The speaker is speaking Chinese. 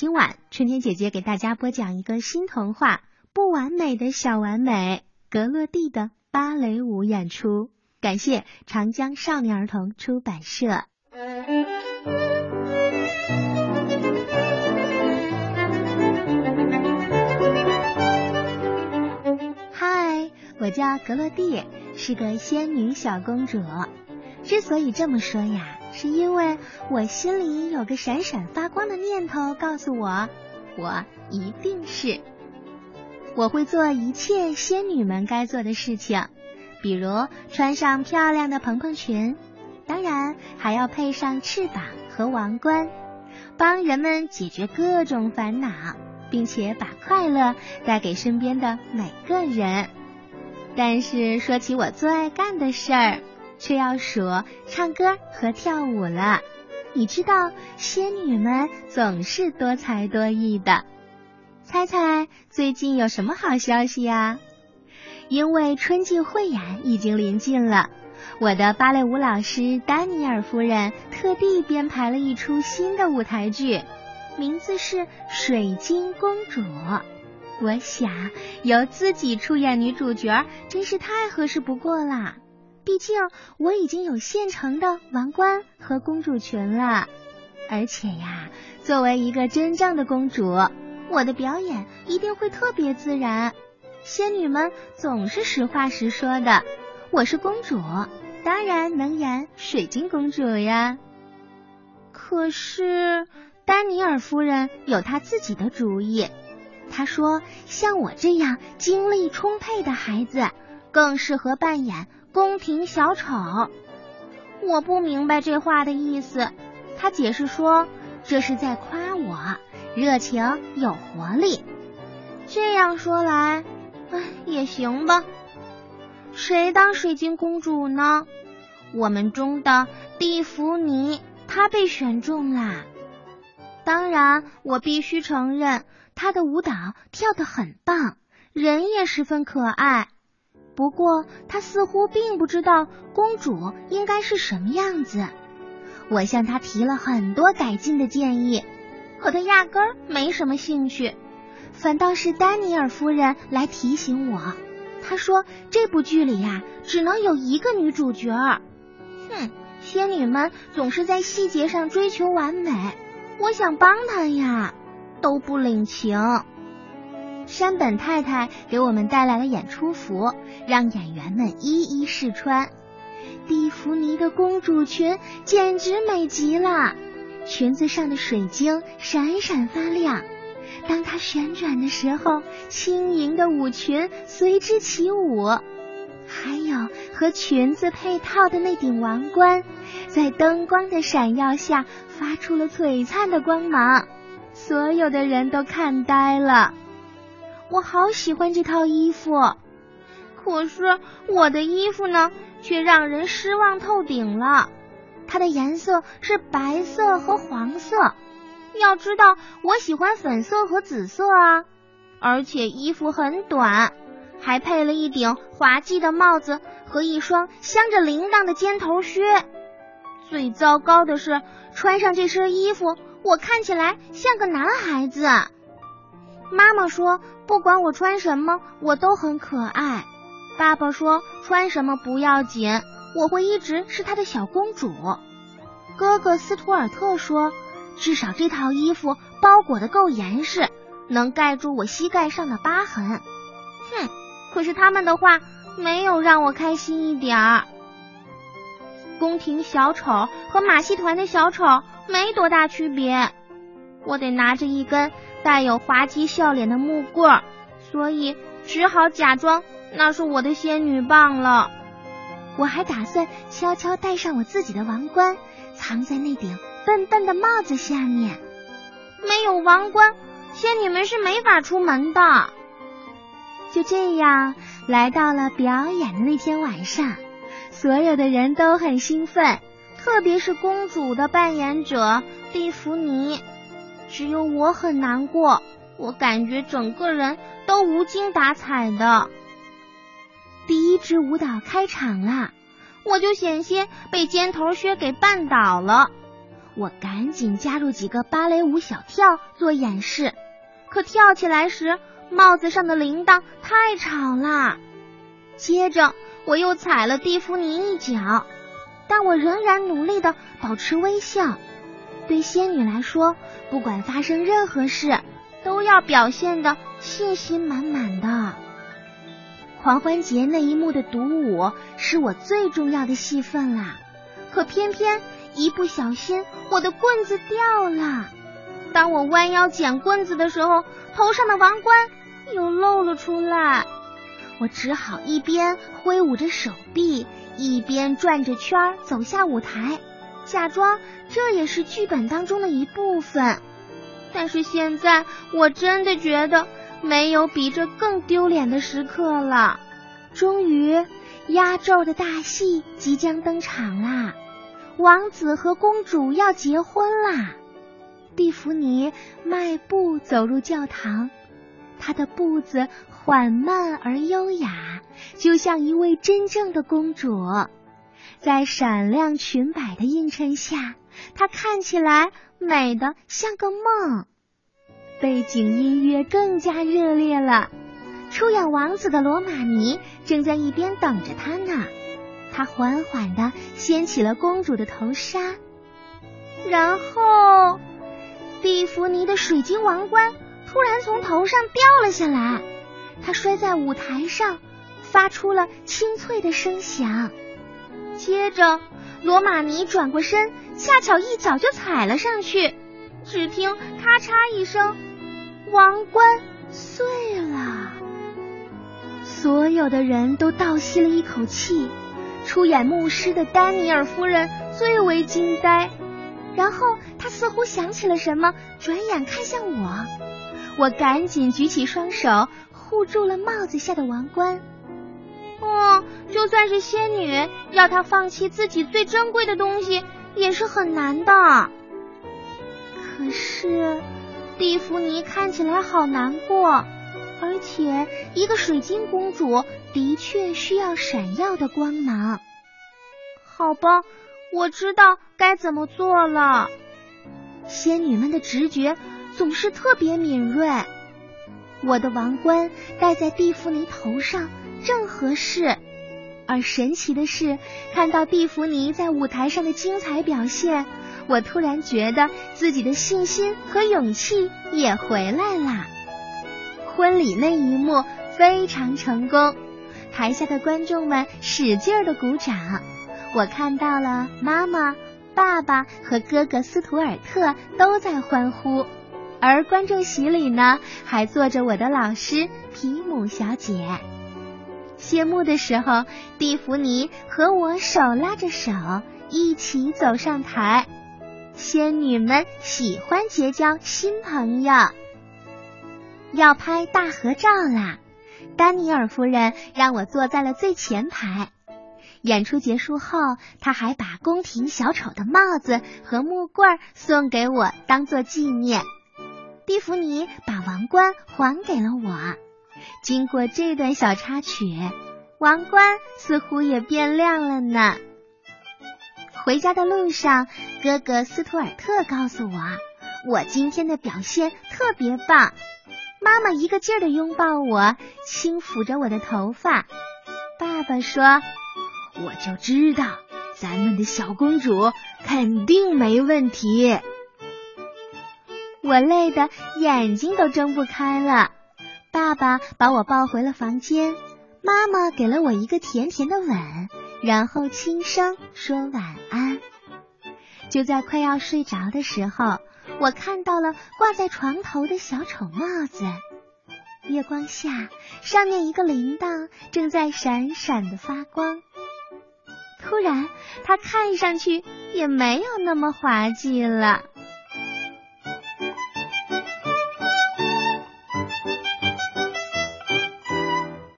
今晚春天姐姐给大家播讲一个新童话《不完美的小完美》，格洛蒂的芭蕾舞演出。感谢长江少年儿童出版社。嗨，我叫格洛蒂，是个仙女小公主。之所以这么说呀，是因为我心里有个闪闪发光的念头，告诉我，我一定是。我会做一切仙女们该做的事情。比如穿上漂亮的蓬蓬裙，当然还要配上翅膀和王冠，帮人们解决各种烦恼，并且把快乐带给身边的每个人。但是说起我最爱干的事儿，却要数唱歌和跳舞了。你知道仙女们总是多才多艺的，猜猜最近有什么好消息呀？因为春季汇演已经临近了，我的芭蕾舞老师丹尼尔夫人特地编排了一出新的舞台剧，名字是《水晶公主》。我想由自己出演女主角真是太合适不过啦，毕竟我已经有现成的王冠和公主裙了。而且呀，作为一个真正的公主，我的表演一定会特别自然。仙女们总是实话实说的，我是公主，当然能演水晶公主呀。可是丹尼尔夫人有她自己的主意，她说像我这样精力充沛的孩子更适合扮演宫廷小丑。我不明白这话的意思，他解释说这是在夸我热情有活力。这样说来。唉，也行吧。谁当水晶公主呢？我们中的蒂芙尼，她被选中啦。当然，我必须承认，她的舞蹈跳得很棒，人也十分可爱。不过，她似乎并不知道公主应该是什么样子。我向她提了很多改进的建议，可她压根儿没什么兴趣。反倒是丹尼尔夫人来提醒我，她说这部剧里呀，只能有一个女主角。哼，仙女们总是在细节上追求完美，我想帮她呀，都不领情。山本太太给我们带来了演出服，让演员们一一试穿。蒂芙尼的公主裙简直美极了，裙子上的水晶闪闪发亮。当它旋转的时候，轻盈的舞裙随之起舞，还有和裙子配套的那顶王冠，在灯光的闪耀下发出了璀璨的光芒，所有的人都看呆了。我好喜欢这套衣服，可是我的衣服呢，却让人失望透顶了。它的颜色是白色和黄色。要知道，我喜欢粉色和紫色啊，而且衣服很短，还配了一顶滑稽的帽子和一双镶着铃铛的尖头靴。最糟糕的是，穿上这身衣服，我看起来像个男孩子。妈妈说，不管我穿什么，我都很可爱。爸爸说，穿什么不要紧，我会一直是他的小公主。哥哥斯图尔特说。至少这套衣服包裹的够严实，能盖住我膝盖上的疤痕。哼，可是他们的话没有让我开心一点儿。宫廷小丑和马戏团的小丑没多大区别，我得拿着一根带有滑稽笑脸的木棍，所以只好假装那是我的仙女棒了。我还打算悄悄戴上我自己的王冠，藏在那顶。笨笨的帽子下面没有王冠，仙女们是没法出门的。就这样，来到了表演的那天晚上，所有的人都很兴奋，特别是公主的扮演者蒂芙尼。只有我很难过，我感觉整个人都无精打采的。第一支舞蹈开场了，我就险些被尖头靴给绊倒了。我赶紧加入几个芭蕾舞小跳做演示，可跳起来时帽子上的铃铛太吵了。接着我又踩了蒂芙尼一脚，但我仍然努力的保持微笑。对仙女来说，不管发生任何事，都要表现的信心满满的。狂欢节那一幕的独舞是我最重要的戏份啦，可偏偏一不小心，我的棍子掉了。当我弯腰捡棍子的时候，头上的王冠又露了出来。我只好一边挥舞着手臂，一边转着圈走下舞台，假装这也是剧本当中的一部分。但是现在我真的觉得没有比这更丢脸的时刻了。终于，压轴的大戏即将登场啦！王子和公主要结婚啦！蒂芙尼迈步走入教堂，她的步子。缓慢而优雅，就像一位真正的公主。在闪亮裙摆的映衬下，她看起来美得像个梦。背景音乐更加热烈了。出演王子的罗马尼正在一边等着他呢。他缓缓地掀起了公主的头纱，然后蒂芙尼的水晶王冠突然从头上掉了下来。它摔在舞台上，发出了清脆的声响。接着，罗马尼转过身，恰巧一脚就踩了上去。只听咔嚓一声，王冠碎了。所有的人都倒吸了一口气。出演牧师的丹尼尔夫人最为惊呆，然后她似乎想起了什么，转眼看向我。我赶紧举起双手。护住了帽子下的王冠。哦，就算是仙女，要她放弃自己最珍贵的东西，也是很难的。可是蒂芙尼看起来好难过，而且一个水晶公主的确需要闪耀的光芒。好吧，我知道该怎么做了。仙女们的直觉总是特别敏锐。我的王冠戴在蒂芙尼头上正合适，而神奇的是，看到蒂芙尼在舞台上的精彩表现，我突然觉得自己的信心和勇气也回来了。婚礼那一幕非常成功，台下的观众们使劲的鼓掌，我看到了妈妈、爸爸和哥哥斯图尔特都在欢呼。而观众席里呢，还坐着我的老师皮姆小姐。谢幕的时候，蒂芙尼和我手拉着手一起走上台。仙女们喜欢结交新朋友，要拍大合照啦！丹尼尔夫人让我坐在了最前排。演出结束后，她还把宫廷小丑的帽子和木棍送给我，当做纪念。蒂芙尼把王冠还给了我。经过这段小插曲，王冠似乎也变亮了呢。回家的路上，哥哥斯图尔特告诉我，我今天的表现特别棒。妈妈一个劲儿的拥抱我，轻抚着我的头发。爸爸说：“我就知道，咱们的小公主肯定没问题。”我累得眼睛都睁不开了。爸爸把我抱回了房间，妈妈给了我一个甜甜的吻，然后轻声说晚安。就在快要睡着的时候，我看到了挂在床头的小丑帽子。月光下，上面一个铃铛正在闪闪的发光。突然，它看上去也没有那么滑稽了。